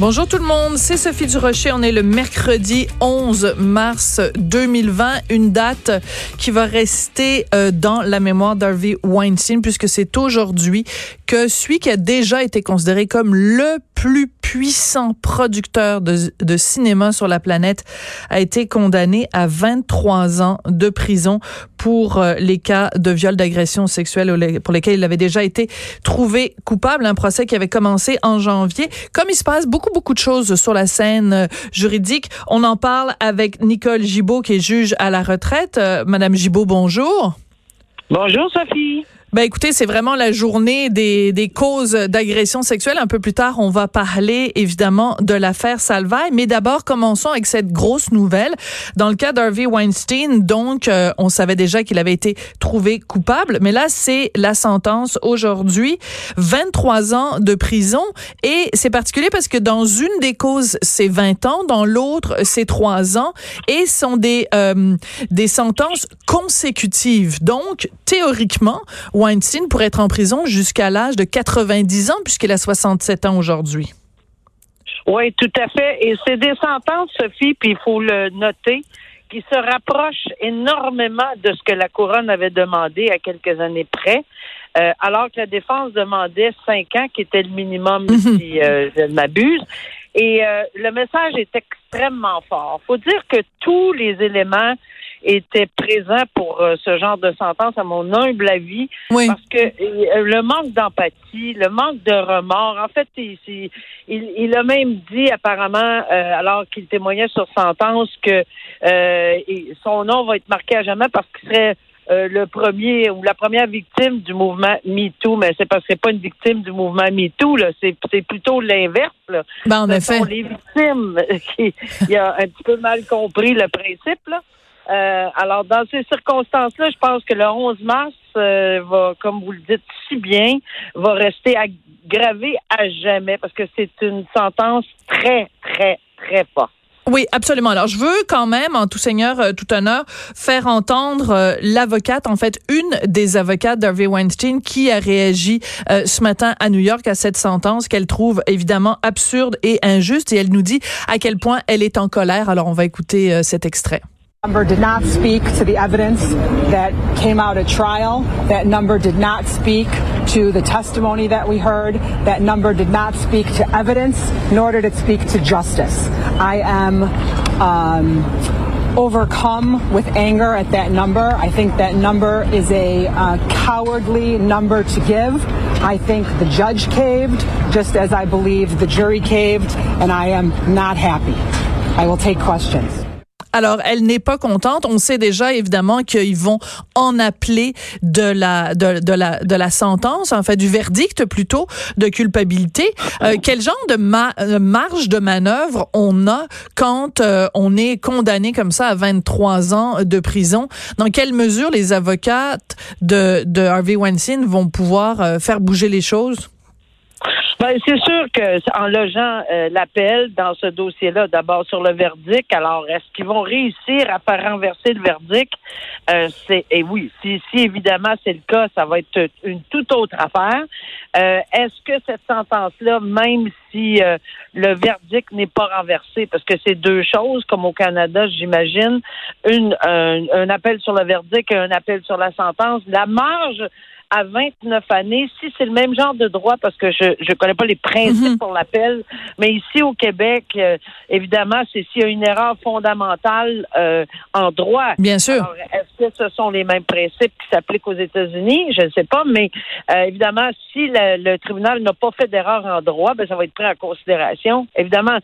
Bonjour tout le monde, c'est Sophie Durocher. On est le mercredi 11 mars 2020, une date qui va rester euh, dans la mémoire d'Harvey Weinstein puisque c'est aujourd'hui que celui qui a déjà été considéré comme le plus puissant producteur de, cinéma sur la planète a été condamné à 23 ans de prison pour euh, les cas de viol, d'agression sexuelle pour lesquels il avait déjà été trouvé coupable. Un procès qui avait commencé en janvier. Comme il se passe beaucoup, beaucoup de choses sur la scène euh, juridique, on en parle avec Nicole Gibault, qui est juge à la retraite. Euh, Madame Gibault, bonjour. Bonjour, Sophie. Ben écoutez, c'est vraiment la journée des, des causes d'agression sexuelle. Un peu plus tard, on va parler évidemment de l'affaire Salvaille, mais d'abord commençons avec cette grosse nouvelle. Dans le cas d'Harvey Weinstein, donc euh, on savait déjà qu'il avait été trouvé coupable, mais là c'est la sentence aujourd'hui, 23 ans de prison et c'est particulier parce que dans une des causes c'est 20 ans, dans l'autre c'est 3 ans et sont des euh, des sentences consécutives. Donc théoriquement Weinstein pourrait être en prison jusqu'à l'âge de 90 ans, puisqu'il a 67 ans aujourd'hui. Oui, tout à fait. Et c'est des sentences, Sophie, puis il faut le noter, qui se rapprochent énormément de ce que la couronne avait demandé à quelques années près. Euh, alors que la défense demandait cinq ans, qui était le minimum, mhm. si euh, je ne m'abuse. Et euh, le message est extrêmement fort. Il faut dire que tous les éléments était présent pour euh, ce genre de sentence, à mon humble avis, parce que euh, le manque d'empathie, le manque de remords, en fait, il, il, il a même dit apparemment, euh, alors qu'il témoignait sur sentence, que son nom va être marqué à jamais parce qu'il serait le premier ou la première victime du mouvement MeToo, mais c'est parce que c'est pas une victime du mouvement MeToo, là, c'est, c'est plutôt l'inverse. Là. Ben, en effet. sont les victimes qui, qui a un petit peu mal compris le principe. Là. Euh, alors, dans ces circonstances-là, je pense que le 11 mars euh, va, comme vous le dites si bien, va rester aggravé à jamais parce que c'est une sentence très, très, très forte. Oui, absolument. Alors, je veux quand même, en tout seigneur, euh, tout honneur, faire entendre l'avocate, en fait, une des avocates d'Harvey Weinstein qui a réagi ce matin à New York à cette sentence qu'elle trouve évidemment absurde et injuste et elle nous dit à quel point elle est en colère. Alors, on va écouter cet extrait. Number did not speak to the evidence that came out at trial. That number did not speak to the testimony that we heard. That number did not speak to evidence, nor did it speak to justice. I am um, overcome with anger at that number. I think that number is a uh, cowardly number to give. I think the judge caved, just as I believe the jury caved, and I am not happy. I will take questions. Alors, elle n'est pas contente. On sait déjà évidemment qu'ils vont en appeler de la de, de, la de la sentence, en fait du verdict plutôt de culpabilité. Euh, quel genre de euh, marge de manœuvre on a quand euh, on est condamné comme ça à 23 ans de prison? Dans quelle mesure les avocats de de Harvey Weinstein vont pouvoir faire bouger les choses? Ben, c'est sûr que en logeant euh, l'appel dans ce dossier-là, d'abord sur le verdict, alors est-ce qu'ils vont réussir à faire renverser le verdict? Euh, c'est et oui, si, si évidemment c'est le cas, ça va être une toute autre affaire. Euh, est-ce que cette sentence-là, même si le verdict n'est pas renversé, parce que c'est deux choses, comme au Canada, j'imagine, une un, un appel sur le verdict et un appel sur la sentence, la marge à 29 années, si c'est le même genre de droit, parce que je ne connais pas les principes mhm. pour l'appel, mais ici au Québec, euh, évidemment, c'est s'il y a une erreur fondamentale euh, en droit. Bien sûr. Est-ce que ce sont les mêmes principes qui s'appliquent aux États-Unis? Je ne sais pas, mais euh, évidemment, si le, tribunal n'a pas fait d'erreur en droit, ben, ça va être pris en considération. Évidemment,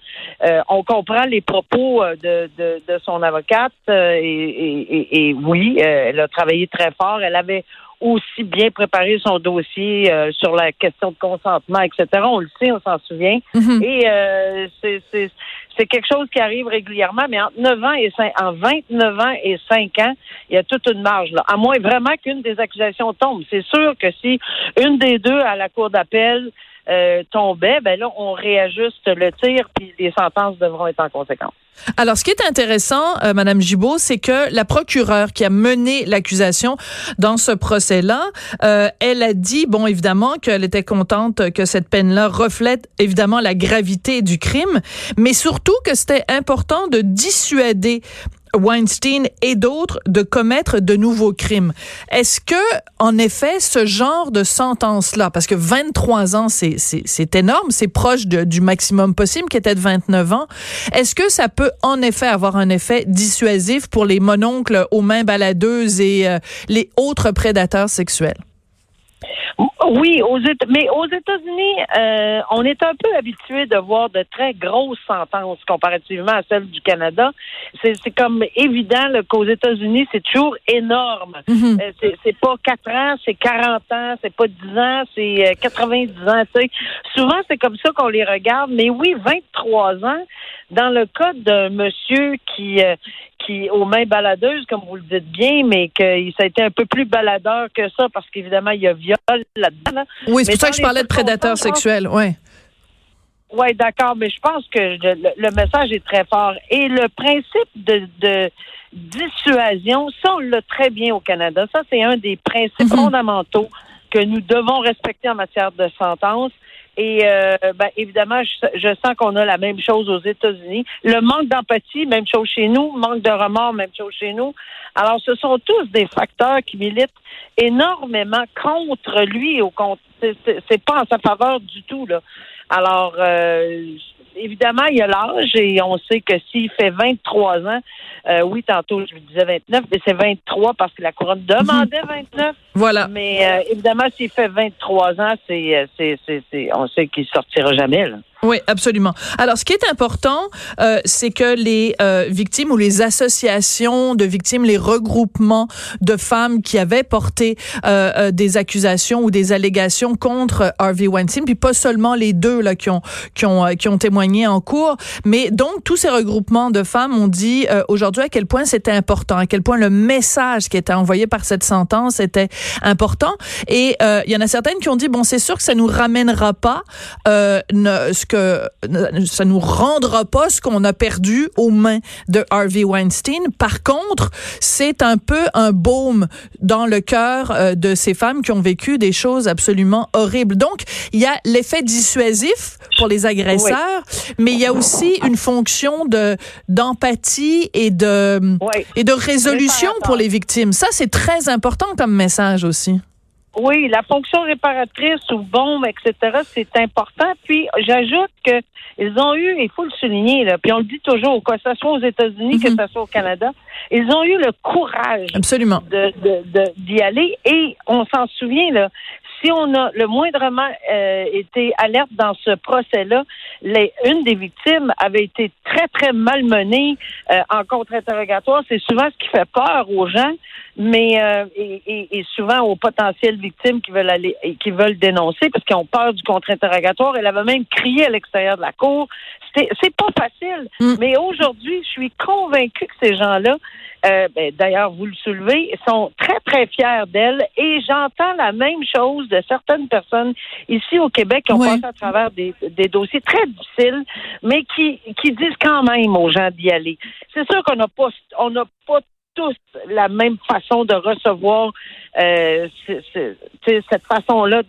on comprend les propos de, de, de son avocate et, et, et, et oui, elle a travaillé très fort. Elle avait aussi bien préparé son dossier euh, sur la question de consentement, etc. On le sait, on s'en souvient. Mhm. Et euh, c'est c'est quelque chose qui arrive régulièrement, mais entre 9 ans et 5, en 29 ans et 5 ans, il y a toute une marge là. À moins vraiment qu'une des accusations tombe. C'est sûr que si une des deux à la cour d'appel euh, tombait, ben là, on réajuste le tir, puis les sentences devront être en conséquence. Alors, ce qui est intéressant, euh, Madame Gibault, c'est que la procureure qui a mené l'accusation dans ce procès-là, euh, elle a dit, bon, évidemment, qu'elle était contente que cette peine-là reflète évidemment la gravité du crime, mais surtout que c'était important de dissuader Weinstein et d'autres de commettre de nouveaux crimes. Est-ce que, en effet, ce genre de sentence-là, parce que 23 ans, c'est, énorme, c'est proche du maximum possible qui était de 29 ans, est-ce que ça peut en effet avoir un effet dissuasif pour les mononcles aux mains baladeuses et euh, les autres prédateurs sexuels? Oui, aux mais aux États-Unis, euh, on est un peu habitué de voir de très grosses sentences comparativement à celles du Canada. C'est comme évident qu'aux États-Unis, c'est toujours énorme. Euh, c'est pas 4 ans, c'est 40 ans, c'est pas 10 ans, c'est 90 euh, ans. sais. Souvent, c'est comme ça qu'on les regarde. Mais oui, 23 ans, dans le cas d'un monsieur qui qui aux mains baladeuses, comme vous le dites bien, mais que ça a été un peu plus baladeur que ça parce qu'évidemment il y a viol là-dedans. Oui, c'est pour ça que je parlais de prédateurs sexuels, oui. Oui, d'accord, mais je pense que le, message est très fort. Et le principe de, dissuasion, ça, on l'a très bien au Canada. Ça, c'est un des principes mhm. fondamentaux que nous devons respecter en matière de sentence. Et euh, ben, évidemment, je, sens qu'on a la même chose aux États-Unis. Le manque d'empathie, même chose chez nous. Manque de remords, même chose chez nous. Alors, ce sont tous des facteurs qui militent énormément contre lui. Au c'est pas en sa faveur du tout là. Alors, euh, évidemment, il y a l'âge et on sait que s'il fait 23 ans, euh, oui, tantôt je vous disais 29, mais c'est 23 parce que la couronne demandait 29. Voilà. Mais euh, évidemment, s'il fait 23 ans, c'est, c'est, c'est, on sait qu'il sortira jamais. Là. Oui, absolument. Alors, ce qui est important, euh, c'est que les euh, victimes ou les associations de victimes, les regroupements de femmes qui avaient porté euh, euh des accusations ou des allégations contre Harvey Weinstein, puis pas seulement les deux là qui ont qui ont euh, qui ont témoigné en cours, mais donc tous ces regroupements de femmes ont dit euh, aujourd'hui à quel point c'était important, à quel point le message qui était envoyé par cette sentence était important. Et il y en a certaines qui ont dit bon, c'est sûr que ça nous ramènera pas ne, ce que ça nous rendra pas ce qu'on a perdu aux mains de Harvey Weinstein. Par contre, c'est un peu un baume dans le cœur euh, de ces femmes qui ont vécu des choses absolument horribles. Donc, il y a l'effet dissuasif pour les agresseurs, mais il y a aussi une fonction de d'empathie et de et de résolution pour les victimes. Ça, c'est très important comme message aussi. Oui, la fonction réparatrice ou bombe, etc., c'est important. Puis j'ajoute que ils ont eu, il faut le souligner, là, puis on le dit toujours, que ce soit aux États-Unis, que mhm. ce soit au Canada, ils ont eu le courage Absolument. de d'y aller. Et on s'en souvient, là, si on a le moindrement euh, été alerte dans ce procès-là, une des victimes avait été très, très malmenée euh, en contre-interrogatoire. C'est souvent ce qui fait peur aux gens, mais euh, et, souvent aux potentielles victimes qui veulent aller qui veulent dénoncer parce qu'ils ont peur du contre-interrogatoire. Elle avait même crié à l'extérieur de la cour. C'est pas facile. Mm. Mais aujourd'hui, je suis convaincue que ces gens-là euh, ben, d'ailleurs, vous le soulevez, sont très, très fiers d'elle et j'entends la même chose de certaines personnes ici au Québec qui ont passé à travers des, dossiers très difficiles, mais qui, qui disent quand même aux gens d'y aller. C'est sûr qu'on n'a pas, on n'a pas tous la même façon de recevoir euh, cette façon-là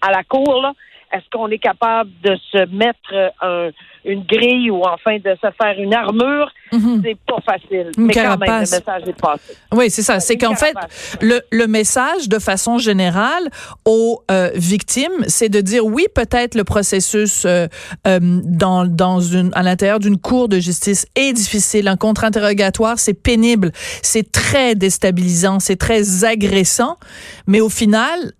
à la cour, là. Est-ce qu'on est capable de se mettre un, une grille ou enfin de se faire une armure, mhm. c'est pas facile. Une Mais carapace. quand même, le message est passé. Oui, c'est ça. C'est qu'en fait, le, le message, de façon générale, aux euh, victimes, c'est de dire oui, peut-être le processus euh, euh, dans, dans une, à l'intérieur d'une cour de justice est difficile. Un contre-interrogatoire, c'est pénible, c'est très déstabilisant, c'est très agressant. Mais au final,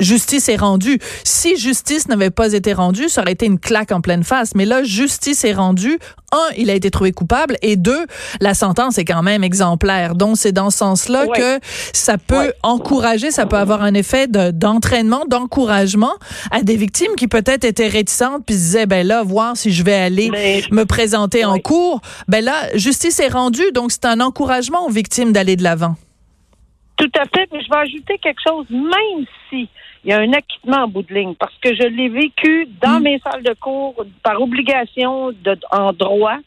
justice est rendue. Si justice n'avait pas été rendue, ça aurait été une claque en pleine face. Mais là, justice est rendue. Un, il a été trouvé coupable. Et deux, la sentence est quand même exemplaire. Donc, c'est dans ce sens-là que ça peut encourager, ça peut avoir un effet d'entraînement, d'encouragement à des victimes qui peut-être étaient réticentes puis se disaient, ben là, voir si je vais aller me présenter en cours. Ben là, justice est rendue. Donc, c'est un encouragement aux victimes d'aller de l'avant. Tout à fait. Mais je vais ajouter quelque chose, même si il y a un acquittement en bout de ligne, parce que je l'ai vécu dans mm. mes salles de cours par obligation de, en droit.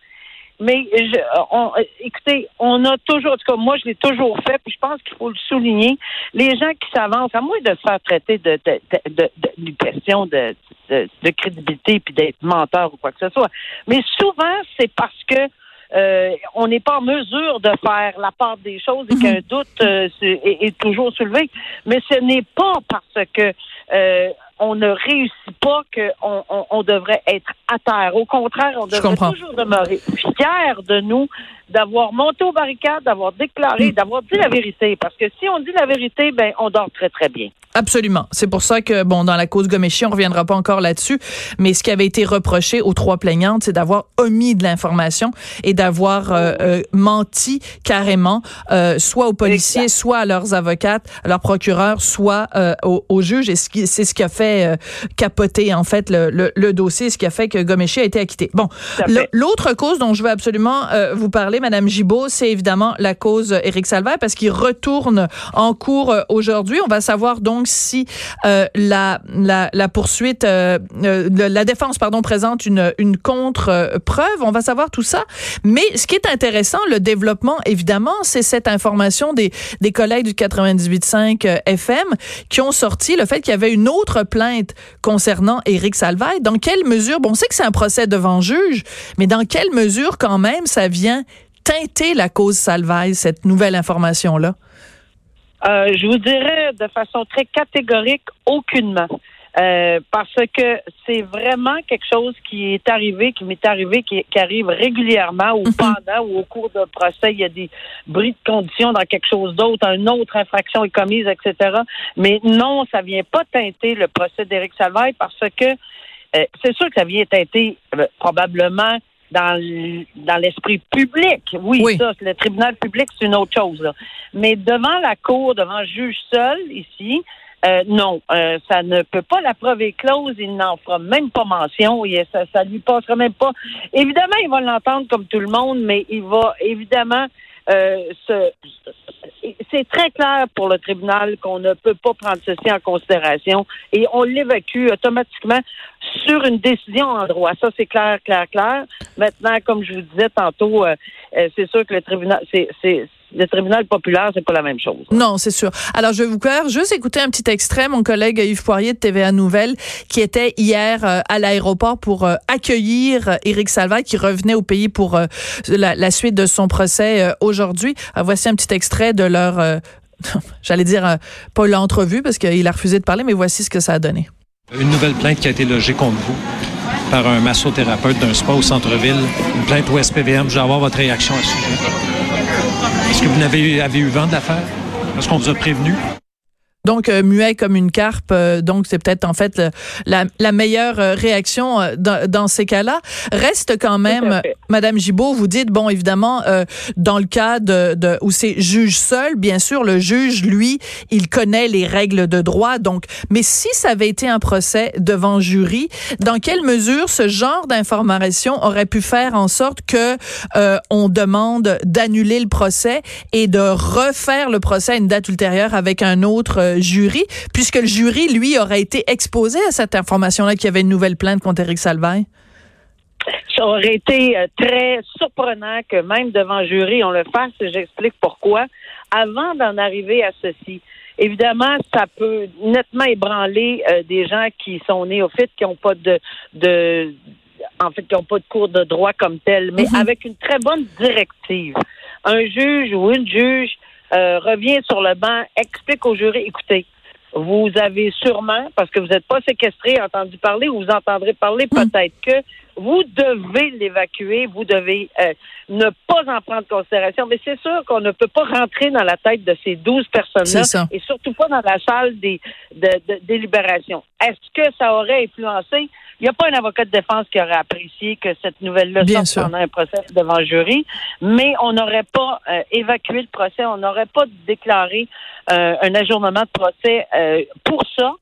Mais je, on, écoutez, on a toujours, en tout cas, moi, je l'ai toujours fait, puis je pense qu'il faut le souligner. Les gens qui s'avancent, à moins de se faire traiter de, de, de, de, question de, de, crédibilité puis d'être menteur ou quoi que ce soit. Mais souvent, c'est parce que euh, on n'est pas en mesure de faire la part des choses et qu'un mhm. doute euh, est, toujours soulevé. Mais ce n'est pas parce que euh, on ne réussit pas qu'on on, devrait être à terre. Au contraire, on devrait toujours demeurer fier de nous d'avoir monté aux barricades, d'avoir déclaré, mm. d'avoir dit la vérité. Parce que si on dit la vérité, ben on dort très très bien. Absolument. C'est pour ça que, bon, dans la cause Goméchi, on reviendra pas encore là-dessus, mais ce qui avait été reproché aux trois plaignantes, c'est d'avoir omis de l'information et d'avoir euh, euh, menti carrément, euh, soit aux policiers, soit à leurs avocates, à leurs procureurs, soit aux, juges. Et c'est ce qui a fait capoter, en fait, le, le, dossier, ce qui a fait que Goméchi a été acquitté. Bon, l'autre cause dont je veux absolument vous parler, Madame Gibault, c'est évidemment la cause Éric Salvaire, parce qu'il retourne en cours aujourd'hui. On va savoir donc si euh, la, la, la, poursuite, euh, euh la défense, pardon, présente une, une contre-preuve. On va savoir tout ça. Mais ce qui est intéressant, le développement, évidemment, c'est cette information des, des collègues du 98.5 euh, FM qui ont sorti le fait qu'il y avait une autre plainte concernant Éric Salvaille. Dans quelle mesure, bon, on sait que c'est un procès devant juge, mais dans quelle mesure quand même ça vient teinter la cause Salvaille, cette nouvelle information-là? Euh, je vous dirais de façon très catégorique, aucunement. Euh, parce que c'est vraiment quelque chose qui est arrivé, qui m'est arrivé, qui, arrive régulièrement ou mhm. pendant ou au cours d'un procès, il y a des bris de conditions dans quelque chose d'autre, une autre infraction est commise, etc. Mais non, ça vient pas teinter le procès d'Éric Salvaille parce que euh, c'est sûr que ça vient teinter probablement dans dans l'esprit public. Oui, ça, le tribunal public, c'est une autre chose. Mais devant la cour, devant le juge seul, ici, euh, non, euh, ça ne peut pas. La preuve est close. Il n'en fera même pas mention. Et ça, ça lui passera même pas. Évidemment, il va l'entendre comme tout le monde, mais il va évidemment euh, c'est très clair pour le tribunal qu'on ne peut pas prendre ceci en considération et on l'évacue automatiquement sur une décision en droit. Ça, c'est clair, clair, clair. Maintenant, comme je vous disais tantôt, euh, euh, c'est sûr que le tribunal, c'est, le tribunal populaire, c'est pas la même chose. Non, c'est sûr. Alors, je vais vous faire juste écouter un petit extrait. Mon collègue Yves Poirier de TVA Nouvelle, qui était hier euh, à l'aéroport pour accueillir Éric Salva, qui revenait au pays pour la, la, suite de son procès aujourd'hui. voici un petit extrait de leur, j'allais dire, pas l'entrevue, parce qu'il a refusé de parler, mais voici ce que ça a donné. Une nouvelle plainte qui a été logée contre vous par un massothérapeute d'un spa au centre-ville, une plainte au SPVM. Je vais avoir votre réaction à ce sujet. Est-ce que vous avez, eu vent de l'affaire? Est-ce qu'on vous a prévenu? Donc, euh, muet comme une carpe, euh, donc c'est peut-être en fait la, la, meilleure euh, réaction dans, dans, ces cas-là. Reste quand même, Madame Gibault, vous dites, bon, évidemment, dans le cas de, de où c'est juge seul, bien sûr, le juge, lui, il connaît les règles de droit. Donc, mais si ça avait été un procès devant jury, dans quelle mesure ce genre d'information aurait pu faire en sorte que on demande d'annuler le procès et de refaire le procès à une date ultérieure avec un autre jury, puisque le jury, lui, aurait été exposé à cette information-là qu'il y avait une nouvelle plainte contre Éric Salvaille? Ça aurait été euh, très surprenant que même devant jury, on le fasse. J'explique pourquoi. Avant d'en arriver à ceci, évidemment, ça peut nettement ébranler euh, des gens qui sont néophytes, qui n'ont pas de, de en fait, qui n'ont pas de cours de droit comme tel, mais mhm. avec une très bonne directive. Un juge ou une juge euh, revient sur le banc, explique au jury, écoutez, vous avez sûrement, parce que vous n'êtes pas séquestré, entendu parler ou vous entendrez parler Hmm. peut-être que vous devez l'évacuer, vous devez euh, ne pas en prendre considération. Mais c'est sûr qu'on ne peut pas rentrer dans la tête de ces 12 C'est personnes-là et surtout pas dans la salle des de, de-. Est-ce que ça aurait influencé? Il n'y a pas un avocat de défense qui aurait apprécié que cette nouvelle-là sorte pendant un procès devant le jury, mais on n'aurait pas euh, évacué le procès, on n'aurait pas déclaré euh, un ajournement de procès euh, pour ça.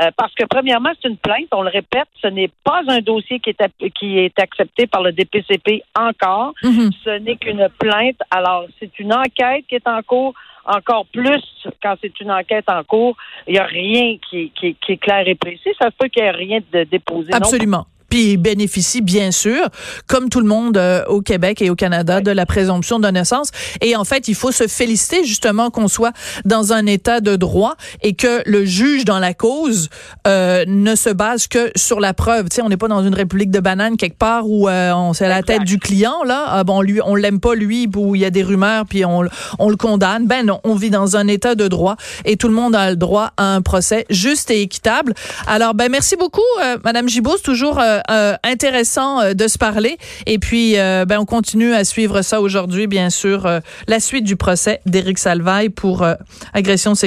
Euh, parce que premièrement, c'est une plainte, on le répète, ce n'est pas un dossier qui est, qui est accepté par le DPCP encore. Mhm. Ce n'est qu'une plainte. Alors, c'est une enquête qui est en cours. Encore plus quand c'est une enquête en cours, il n'y a rien qui, qui- qui est clair et précis. Ça se peut qu'il n'y ait rien de déposé. non Absolument. Puis il bénéficie bien sûr, comme tout le monde euh, au Québec et au Canada, de la présomption d'innocence. Et en fait, il faut se féliciter justement qu'on soit dans un état de droit et que le juge dans la cause euh, ne se base que sur la preuve. Tu sais, on n'est pas dans une république de bananes quelque part où euh, on c'est la tête du client là. Ah, bon, lui, on l'aime pas lui, où il y a des rumeurs puis on, on le condamne. Ben non, on vit dans un état de droit et tout le monde a le droit à un procès juste et équitable. Alors, ben merci beaucoup, euh, Madame Gibault, toujours euh, euh, intéressant euh, de se parler. Et puis, euh, ben on continue à suivre ça aujourd'hui, bien sûr, euh, la suite du procès d'Éric Salvaille pour euh, agression sexuelle